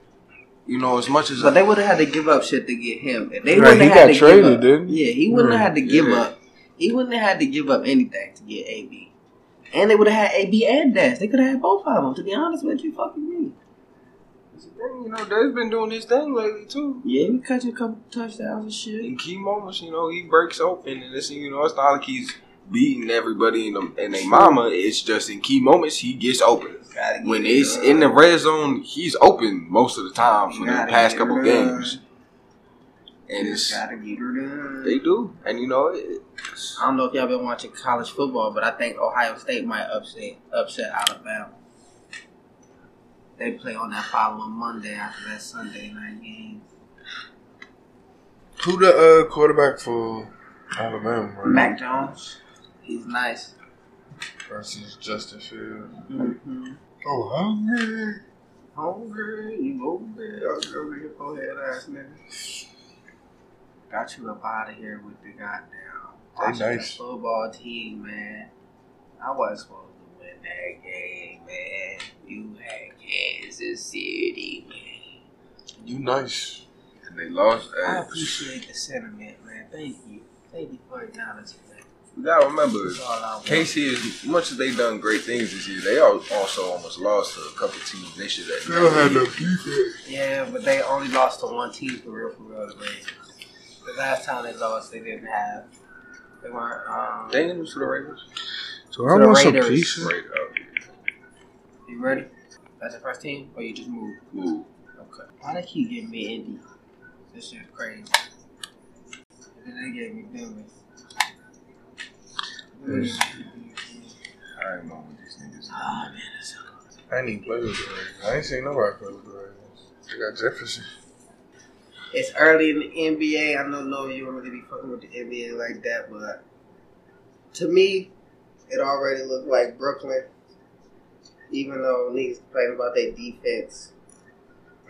you know as much as But they would have had to give up shit to get him. They Right, wouldn't he have had to traded, give up, didn't he? Yeah, he wouldn't have had to give Yeah. up. He wouldn't have had to give up anything to get AB. And they would have had AB and Dash. They could have had both of them. To be honest with you, fucking me. That's the thing, you know Diggs been doing his thing lately too. Yeah, he catch a couple touchdowns and shit. in key moments, you know, he breaks open, and it's you know, it's not like he's beating everybody in the and their mama. It's just in key moments he gets open. Get When it's done. in the red zone, he's open most of the time for the past couple games, and it's gotta get her done. they do, and you know, it, I don't know if y'all been watching college football, but I think Ohio State might upset upset Alabama. They play on that following Monday after that Sunday night game. Who the uh, quarterback for Alabama? Right? Mac Jones, he's nice. versus Justin Fields. Mm-hmm. Oh, hungry. Hungry, you over there? Oh, girl, your forehead ass nigga. Got you up out of here with the goddamn They nice. football team, man. I wasn't supposed to win that game, man. You had Kansas City, man. You nice. and they lost. I appreciate the sentiment, man. Thank you. Thank you for acknowledging. You gotta remember, That's all KC is much as they done great things this year. They also almost lost to a couple teams they should have. They don't have no defense. Yeah, but they only lost to one team for real, for real, the Ravens. The last time they lost, they didn't have. They weren't. Um, They didn't lose to the Ravens. So I want some Raiders. pizza. Right you ready? That's the first team, or you just move? Ooh. Okay. Why they keep giving me Indy? This shit's crazy. And then they gave me Denver. I don't know what these niggas. Ah, man, it's so I ain't even play with the Ravens. I ain't seen nobody play with the Ravens. They got Jefferson. It's early in the NBA. I don't know you don't really be fucking with the NBA like that, but to me, it already looked like Brooklyn. Even though niggas complaining about their defense,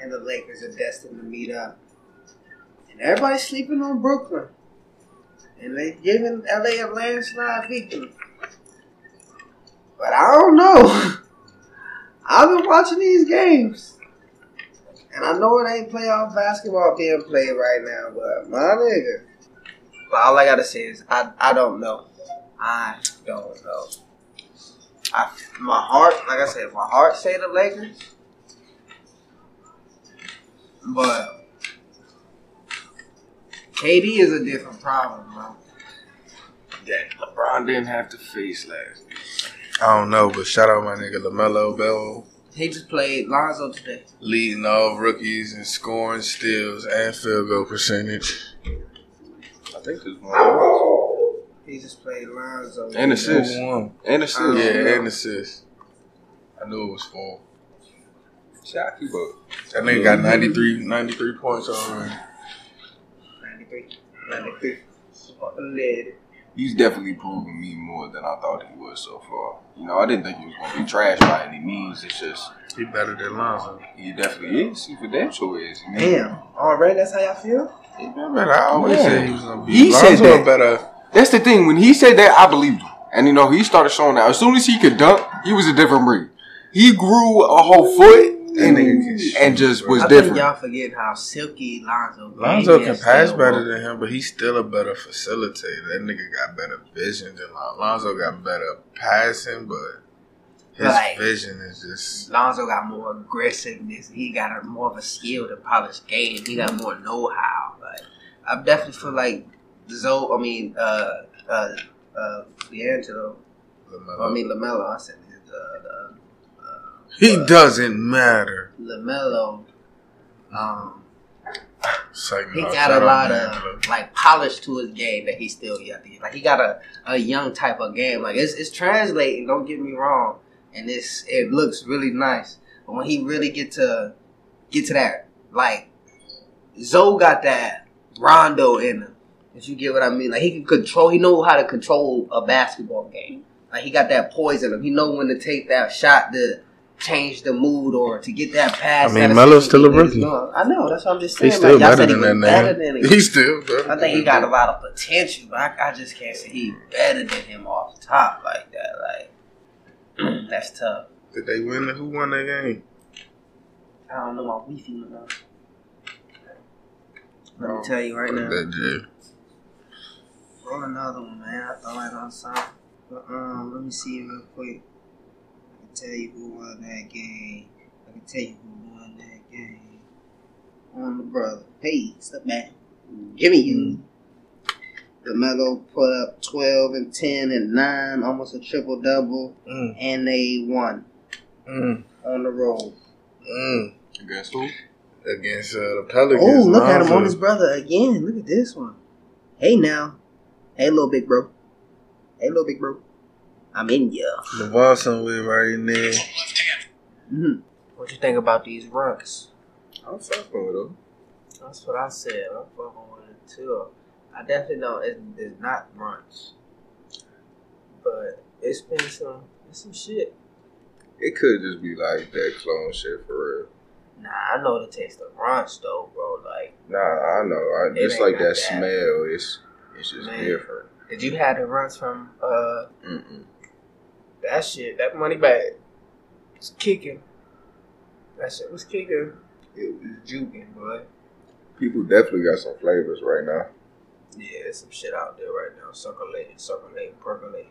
and the Lakers are destined to meet up, and everybody's sleeping on Brooklyn, and they giving LA a landslide victory. But I don't know. I've been watching these games. And I know it ain't playoff basketball being played right now, but my nigga. But all I gotta say is I I don't know. I don't know. I my heart, like I said, my heart say the Lakers. But KD is a different problem, bro. That LeBron didn't have to face last. I don't know, but shout out my nigga LaMelo Ball, He just played Lonzo today. leading all rookies in scoring, steals, and field goal percentage. I think there's one. He just played Lonzo. And assists. Who won? And assist. Yeah, and assist. I knew it was four. Shocky, but That nigga got 93, 93 points already. 93. 93. Lid. he's definitely proven me more than I thought he was so far. You know, I didn't think he was gonna be trash by any means. It's just He better than Lonzo. he definitely is. He for damn sure is. You know? Damn. Already, that's how y'all feel? He been better. I always Yeah. said he was gonna be. He said that. better. That's the thing. When he said that, I believed him. And you know, he started showing that. As soon as he could dunk, he was a different breed. He grew a whole foot That and, nigga can shoot, and just was I think different. y'all forget how silky Lonzo game Lonzo can pass better than him, but he's still a better facilitator. That nigga got better vision than Lonzo. Lonzo got better passing, but his Like- vision is just. Lonzo got more aggressiveness. He got a more of a skill to polish game. He got more know-how. Like I definitely feel like Zoe. I mean, uh, uh, uh, D'Angelo. I mean, LaMelo. I said uh, he doesn't matter. LaMelo. Um, he got a lot of like polish to his game that he still got to get. Like he got a, a young type of game. Like it's it's translating. Don't get me wrong, and it's it looks really nice. But when he really get to get to that, like Zoe got that Rondo in him. If you get what I mean, like he can control. He know how to control a basketball game. Like he got that poise in him. He know when to take that shot to change the mood or to get that pass. I mean, Melo's still a rookie. I know. That's what I'm just saying. He's still like, better said he than that better than him. He's still better. I think he got a lot of potential, but I, I just can't say he better than him off the top like that. Like that's tough. Did they win? Who won that game? I don't know my Wi-Fi enough. Let me tell you right now. That. Roll another one, man. I thought I on something. But um, let me see real quick. I can tell you who won that game. I can tell you who won that game. On the brother. Hey, step back. Jimmy, you. The Melo put up 12 and 10 and 9, almost a triple double, Mm, and they won mm, on the road. mm. Against who? Against uh, the Pelicans. Oh, look at him on his brother again. Look at this one. Hey now. Hey, little big bro. Hey, little big bro. I'm in ya. The Boston with right in there. Mm-hmm. What you think about these runs? I'm fucking with them. That's what I said. I'm fucking with it too. I definitely know it's, it's not runs, but it's been some it's some shit. It could just be like that clone shit for real. Nah, I know the taste of runs though, bro. Like, Nah, I know. I, It it's ain't like got that that. smell. It's it's just Man. different. did you have the runs from uh Mm-mm. That shit? That money bag was kicking. That shit was kicking. It was juking, boy. People definitely got some flavors right now. Yeah, there's some shit out there right now, circulating, circulating, percolating.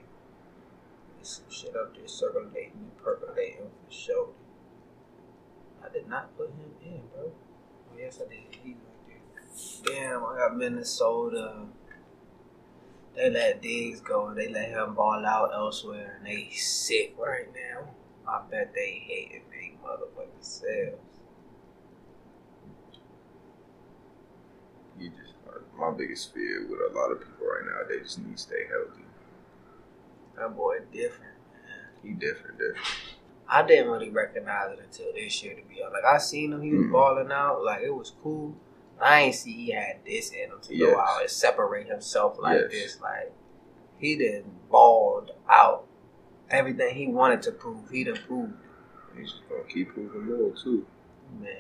There's some shit out there circulating and percolating for sure. I did not put him in, bro. Yes, I did. He right there. Damn, I got Minnesota. They let Diggs go. They let him ball out elsewhere, and they sick right now. I bet they hating they motherfucking selves. You just my biggest fear with a lot of people right now. They just need to stay healthy. That boy different. He different, different. I didn't really recognize it until this year, to be honest. Like I seen him, he was Mhm. balling out, like it was cool. I ain't see he had this in him to Yes. go out and separate himself like Yes. this. Like he done balled out everything he wanted to prove. He done proved, He's just gonna keep proving more too. man.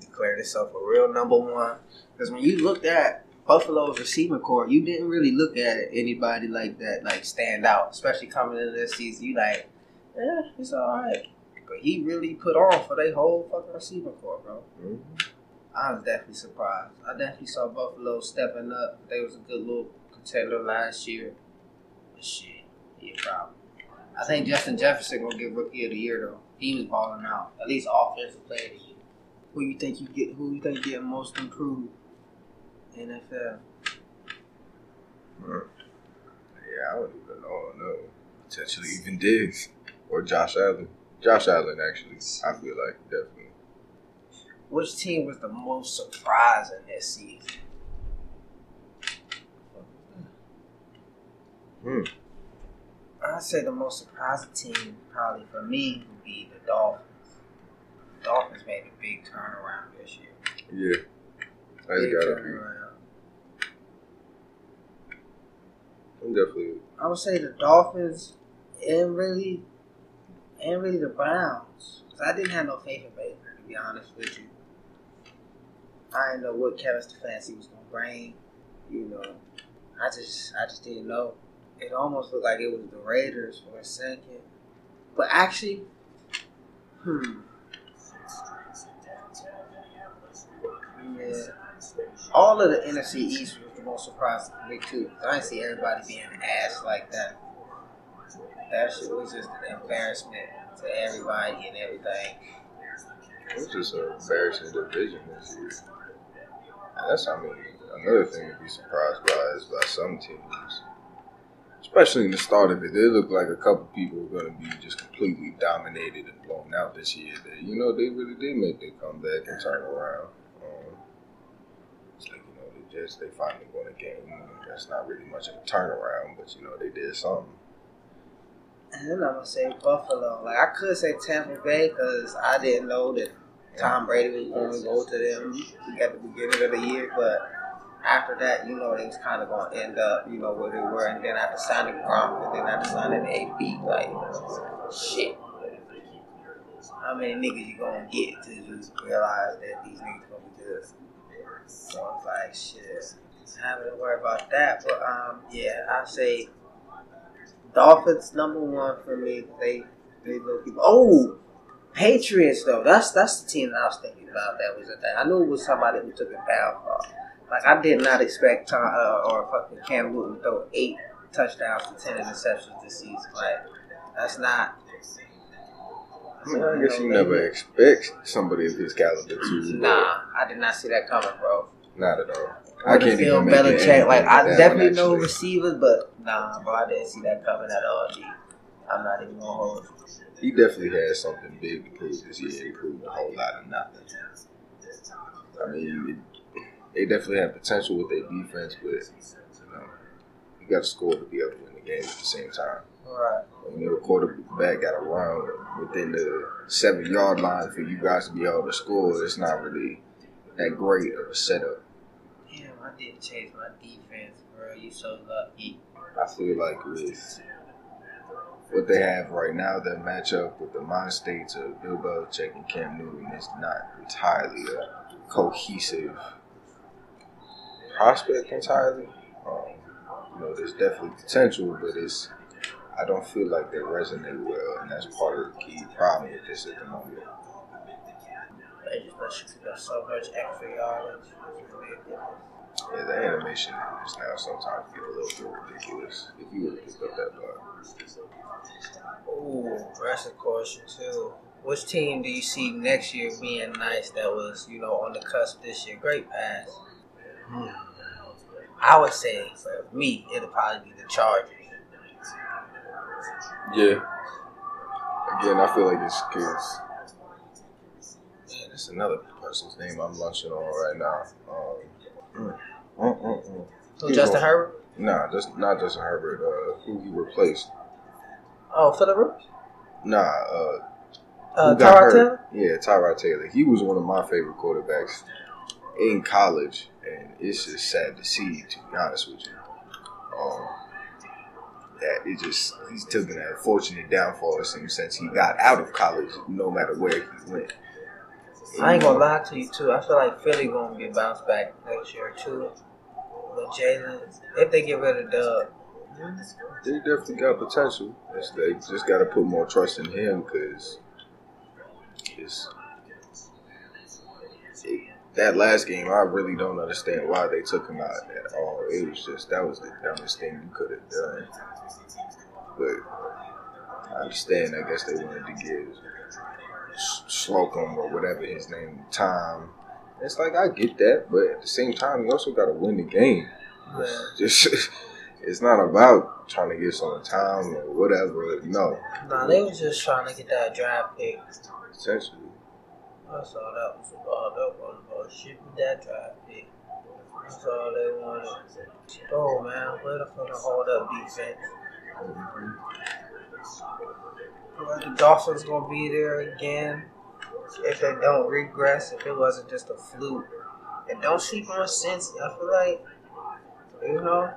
Declared himself a real number one. Because when you looked at Buffalo's receiving corps, you didn't really look at anybody like that, like stand out. Especially coming into this season, you like Yeah, he's alright. But he really put on for their whole fucking receiving corps, bro. Mhm. I was definitely surprised. I definitely saw Buffalo stepping up. They was a good little contender last year. But shit, he a problem. I think Justin Jefferson gonna get rookie of the year though. He was balling out. At least offensive player of the year. Who you think you get who you think get most improved? NFL. Yeah, I don't even know. No, potentially even Diggs or Josh Allen. Josh Allen, actually, I feel like definitely. Which team was the most surprising this season? Hmm. I'd say the most surprising team probably for me would be the Dolphins. The Dolphins made a big turnaround this year. Yeah, that's Big gotta be. turnaround. I'm definitely. I would say the Dolphins and really and really the Browns. 'Cause I didn't have no faith in Baker to be honest with you. I didn't know what Kevin Stefanski was gonna bring. You know, I just I just didn't know. It almost looked like it was the Raiders for a second, but actually, hmm. Yeah, all of the NFC East was the most surprising to me too. I didn't see everybody being ass like that. That shit was just an embarrassment to everybody and everything. It was just an embarrassing division this year. That's, I mean, another thing to be surprised by is by some teams. Especially in the start of it, They look like a couple people were going to be just completely dominated and blown out this year. That, you know, they really did make their comeback and turn around. Um, it's like, you know, the Jets, they finally won a game. That's not really much of a turnaround, but, you know, they did something. And then I'm gonna say Buffalo. Like I could say Tampa Bay because I didn't know that Tom Brady was going to go to them at the beginning of the year, but after that, you know, they was kind of going to end up, you know, where they were, and then after signing Gronk, and then after signing AB, like shit. How many niggas you gonna get to just realize that these niggas gonna be good? So it's like shit. I haven't to worry about that, but um, yeah, I say Dolphins number one for me. They they look. Oh, Patriots though. That's that's the team that I was thinking about. That was a thing. I knew it was somebody who took it down. For. Like I did not expect Tom uh, or fucking Cam Newton to throw eight touchdowns to ten interceptions this season. Like that's not. I mean, I guess you never expect somebody of his caliber to. Nah, I did not see that coming, bro. Not at all. I can't even make it Belichick. Like I definitely know receivers, but nah, bro, I didn't see that coming at all. G. I'm not even gonna hold. you. He definitely had something big to prove this year. He proved a whole lot of nothing. I mean, it, they definitely have potential with their defense, but you know, you got to score to be able to win the game at the same time. Right. When your quarterback got run within the seven yard line for you guys to be able to score, it's not really that great of a setup. Damn, I didn't change my defense, bro. You so lucky. I feel like with what they have right now, their matchup with the mind states of Bill Belichick and Cam Newton is not entirely a cohesive prospect entirely. Um, you know, there's definitely potential, but it's I don't feel like they resonate well, and that's part of the key problem with this at the moment. They just let you so much extra yardage. Yeah, the animation is now sometimes get a little bit ridiculous if you would pick up that bar. Ooh, that's a question too. Which team do you see next year being nice that was, you know, on the cusp this year? Great pass. Hmm. I would say for me, it'll probably be the Chargers. Yeah. Again, I feel like it's because man, it's another person's name I'm lunching on right now. Um, mm, mm, mm, mm. So He's Justin Herbert? Nah, just not Justin Herbert. Uh, who he replaced? Oh, Philip Rivers? Nah, uh, Uh, Tyrod? Taylor? Yeah, Tyrod Taylor. He was one of my favorite quarterbacks in college, and it's just sad to see, to be honest with you. Um, that it just he's taken an unfortunate downfall it seems since he got out of college, no matter where he went. I ain't gonna lie to you too. I feel like Philly gonna get bounced back next year too. But Jalen, if they get rid of Doug, They definitely got potential. They just got to put more trust in him because that last game. I really don't understand why they took him out at all. It was just that was the dumbest thing you could have done. But I understand. I guess they wanted to give Slocum or whatever his name time. It's like I get that, but at the same time, you also got to win the game. Just it's not about trying to get some time or whatever. No, Nah, they was just trying to get that draft pick. essentially. That's all that was about. That was about shit with that draft pick. That's all they wanted. Oh man, where the fuck to hold up defense? Well, the Dolphins gonna be there again if they don't regress. If it wasn't just a fluke, and don't sleep on sense. I feel like you know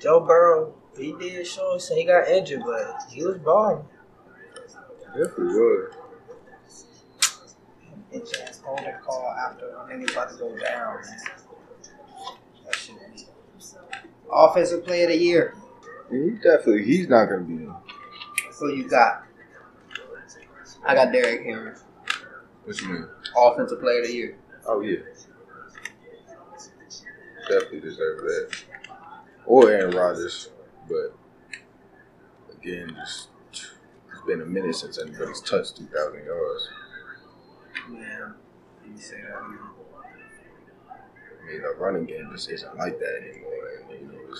Joe Burrow. He did show us he got injured, but he was balling. Definitely was. bitch ass holding call after I think he's about to go down. That shit be. Offensive player of the year. He definitely he's not gonna be. Who you got? I got Derrick Henry. What you mean? Offensive player of the year. Oh yeah, definitely deserve that. Or Aaron Rodgers, but again, just it's been a minute since anybody's touched two thousand yards. Man, you say that. Man. I mean, the running game just isn't like that anymore. And, you know,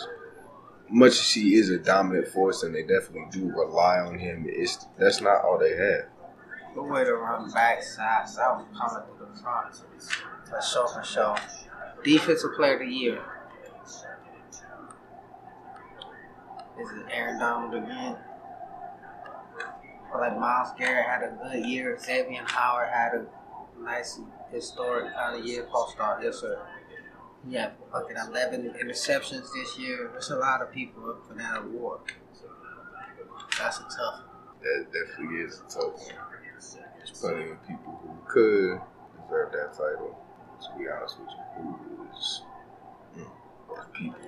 much as he is a dominant force, and they definitely do rely on him, it's that's not all they have. The way to run back side, so I was coming to the front. For sure, for sure. Defensive player of the year. Is it Aaron Donald again? Or like Myles Garrett had a good year. Xavier Howard had a nice historic kind of year. Post star, yes sir. Yeah, fucking 11 interceptions this year. There's a lot of people up for that award. That's a tough. That definitely is a tough one. There's plenty of people who could deserve that title. To be honest with you, who is people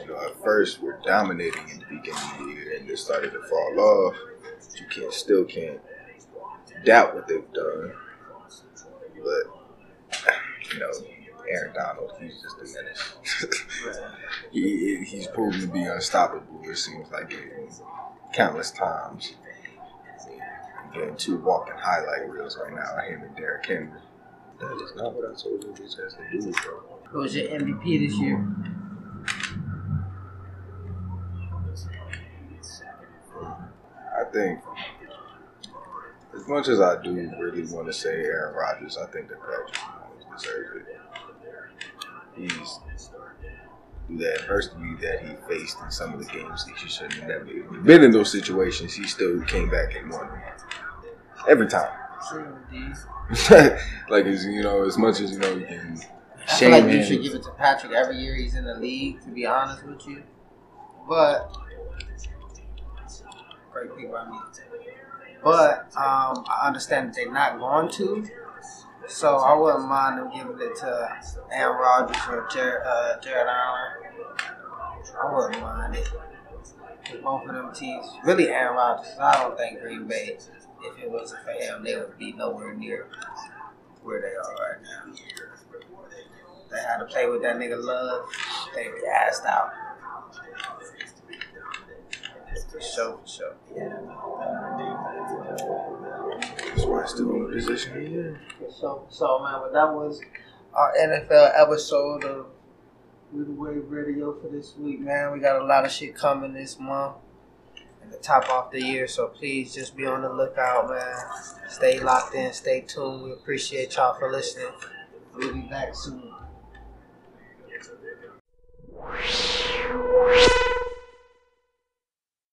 you know at first were dominating in the beginning of the year and they started to fall off. You can't still can't doubt what they've done. But you know, Aaron Donald, he's just a menace. he, he's proven to be unstoppable. It seems like it, countless times. I'm getting two walking highlight reels right now. I him and Derrick Henry. That is not what I told you this has to do, bro. Who was your MVP this year? I think, as much as I do really want to say Aaron Rodgers, I think that Patrick Mahomes deserves it. He's the adversity that he faced in some of the games that he shouldn't have never been in those situations. He still came back and won every time. True, like as you know, as much as you know, you can I feel like you should give it to Patrick every year he's in the league, to be honest with you. But great pick by me. But um, I understand that they're not going to. So I wouldn't mind them giving it to Aaron Rodgers or Jared, uh, Jared Allen. I wouldn't mind it. 'Cause Both of them teams, really Aaron Rodgers. I don't think Green Bay, if it wasn't for him, they would be nowhere near where they are right now. They had to play with that nigga Love. They be assed out. For sure, for sure. That's why I still in the position. So, so man, but that was our NFL episode of With the Way Radio for this week, man. We got a lot of shit coming this month and the top off the year. So please just be on the lookout, man. Stay locked in, stay tuned. We appreciate y'all for listening. We'll be back soon.